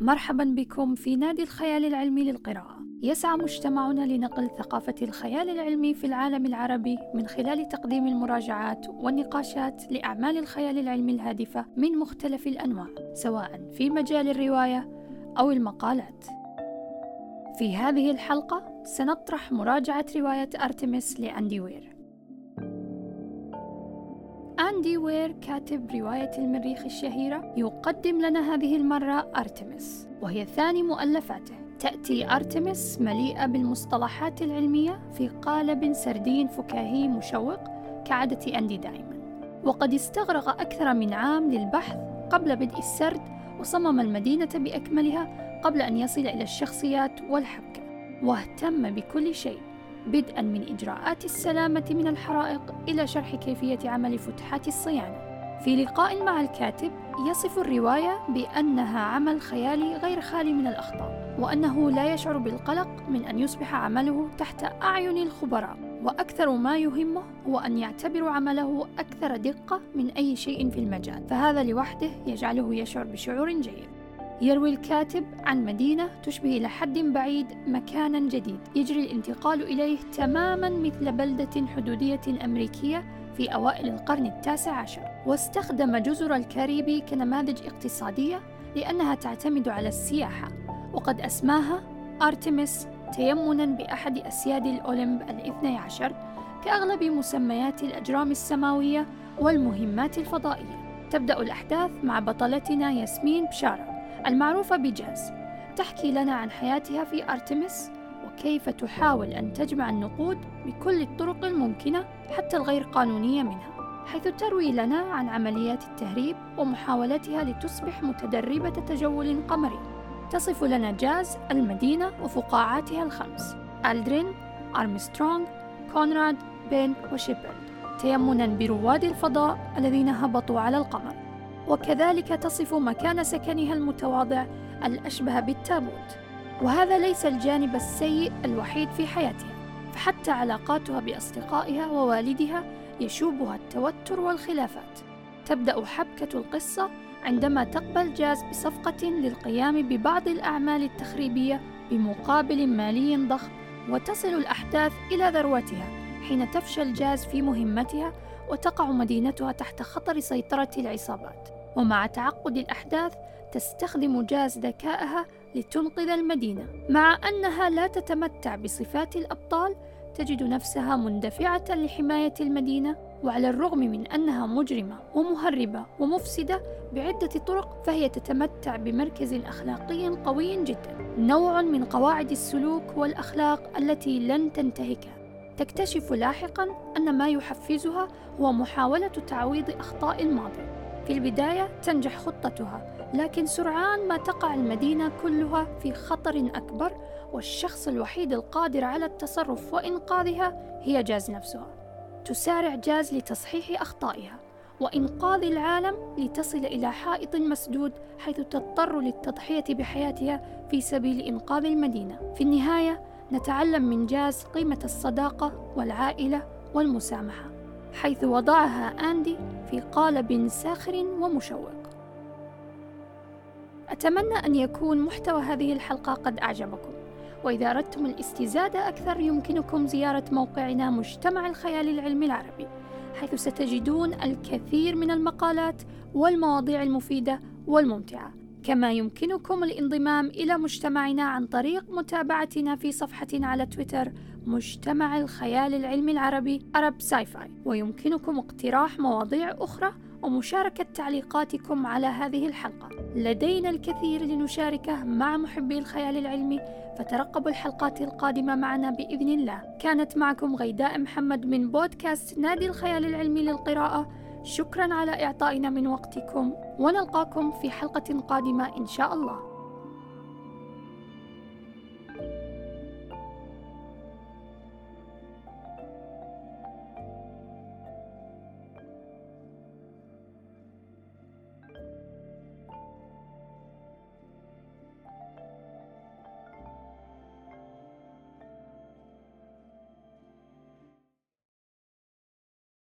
مرحبا بكم في نادي الخيال العلمي للقراءة. يسعى مجتمعنا لنقل ثقافة الخيال العلمي في العالم العربي من خلال تقديم المراجعات والنقاشات لأعمال الخيال العلمي الهادفة من مختلف الأنواع، سواء في مجال الرواية أو المقالات. في هذه الحلقة سنطرح مراجعة رواية أرتمس لأندي وير. أندي وير كاتب رواية المريخ الشهيرة يقدم لنا هذه المرة أرتمس وهي ثاني مؤلفاته. تأتي أرتمس مليئة بالمصطلحات العلمية في قالب سردين فكاهي مشوق كعادة أندي دائما وقد استغرق أكثر من عام للبحث قبل بدء السرد وصمم المدينة بأكملها قبل أن يصل إلى الشخصيات والحبكة واهتم بكل شيء. بدءا من إجراءات السلامة من الحرائق إلى شرح كيفية عمل فتحات الصيانة. في لقاء مع الكاتب يصف الرواية بأنها عمل خيالي غير خالي من الأخطاء، وأنه لا يشعر بالقلق من أن يصبح عمله تحت أعين الخبراء، وأكثر ما يهمه هو أن يعتبر عمله أكثر دقة من أي شيء في المجال، فهذا لوحده يجعله يشعر بشعور جيد. يروي الكاتب عن مدينة تشبه إلى حد بعيد مكانا جديد. يجري الانتقال إليه تماما مثل بلدة حدودية أمريكية في أوائل القرن التاسع عشر. واستخدم جزر الكاريبي كنماذج اقتصادية لأنها تعتمد على السياحة وقد أسماها أرتمس تيمنا بأحد أسياد الأولمب الاثني عشر كأغلب مسميات الأجرام السماوية والمهمات الفضائية. تبدأ الأحداث مع بطلتنا ياسمين بشارة. المعروفة بجاز. تحكي لنا عن حياتها في أرتمس وكيف تحاول أن تجمع النقود بكل الطرق الممكنة حتى الغير قانونية منها حيث تروي لنا عن عمليات التهريب ومحاولتها لتصبح متدربة تجول قمري. تصف لنا جاز المدينة وفقاعاتها الخمس ألدرين، أرمسترونغ، كونراد، بين وشيبرد تيمنا برواد الفضاء الذين هبطوا على القمر. وكذلك تصف مكان سكنها المتواضع الأشبه بالتابوت. وهذا ليس الجانب السيء الوحيد في حياتها فحتى علاقاتها بأصدقائها ووالدها يشوبها التوتر والخلافات. تبدأ حبكة القصة عندما تقبل جاز بصفقة للقيام ببعض الأعمال التخريبية بمقابل مالي ضخم وتصل الأحداث إلى ذروتها حين تفشل جاز في مهمتها وتقع مدينتها تحت خطر سيطرة العصابات. ومع تعقد الأحداث تستخدم جاز ذكائها لتنقذ المدينة. مع أنها لا تتمتع بصفات الأبطال تجد نفسها مندفعة لحماية المدينة. وعلى الرغم من أنها مجرمة ومهربة ومفسدة بعدة طرق فهي تتمتع بمركز أخلاقي قوي جدا. نوع من قواعد السلوك والأخلاق التي لن تنتهكها تكتشف لاحقا أن ما يحفزها هو محاولة تعويض أخطاء الماضي. في البداية تنجح خطتها لكن سرعان ما تقع المدينة كلها في خطر أكبر والشخص الوحيد القادر على التصرف وإنقاذها هي جاز نفسها. تسارع جاز لتصحيح أخطائها وإنقاذ العالم لتصل إلى حائط مسدود حيث تضطر للتضحية بحياتها في سبيل إنقاذ المدينة. في النهاية نتعلم من جاز قيمة الصداقة والعائلة والمسامحة. حيث وضعها آندي في قالب ساخر ومشوق. أتمنى أن يكون محتوى هذه الحلقة قد أعجبكم. وإذا أردتم الاستزادة أكثر يمكنكم زيارة موقعنا مجتمع الخيال العلمي العربي حيث ستجدون الكثير من المقالات والمواضيع المفيدة والممتعة. كما يمكنكم الانضمام إلى مجتمعنا عن طريق متابعتنا في صفحة على تويتر مجتمع الخيال العلمي العربي أرب ساي فاي. ويمكنكم اقتراح مواضيع أخرى ومشاركة تعليقاتكم على هذه الحلقة. لدينا الكثير لنشاركه مع محبي الخيال العلمي فترقبوا الحلقات القادمة معنا بإذن الله. كانت معكم غيداء محمد من بودكاست نادي الخيال العلمي للقراءة. شكرا على إعطائنا من وقتكم ونلقاكم في حلقة قادمة إن شاء الله.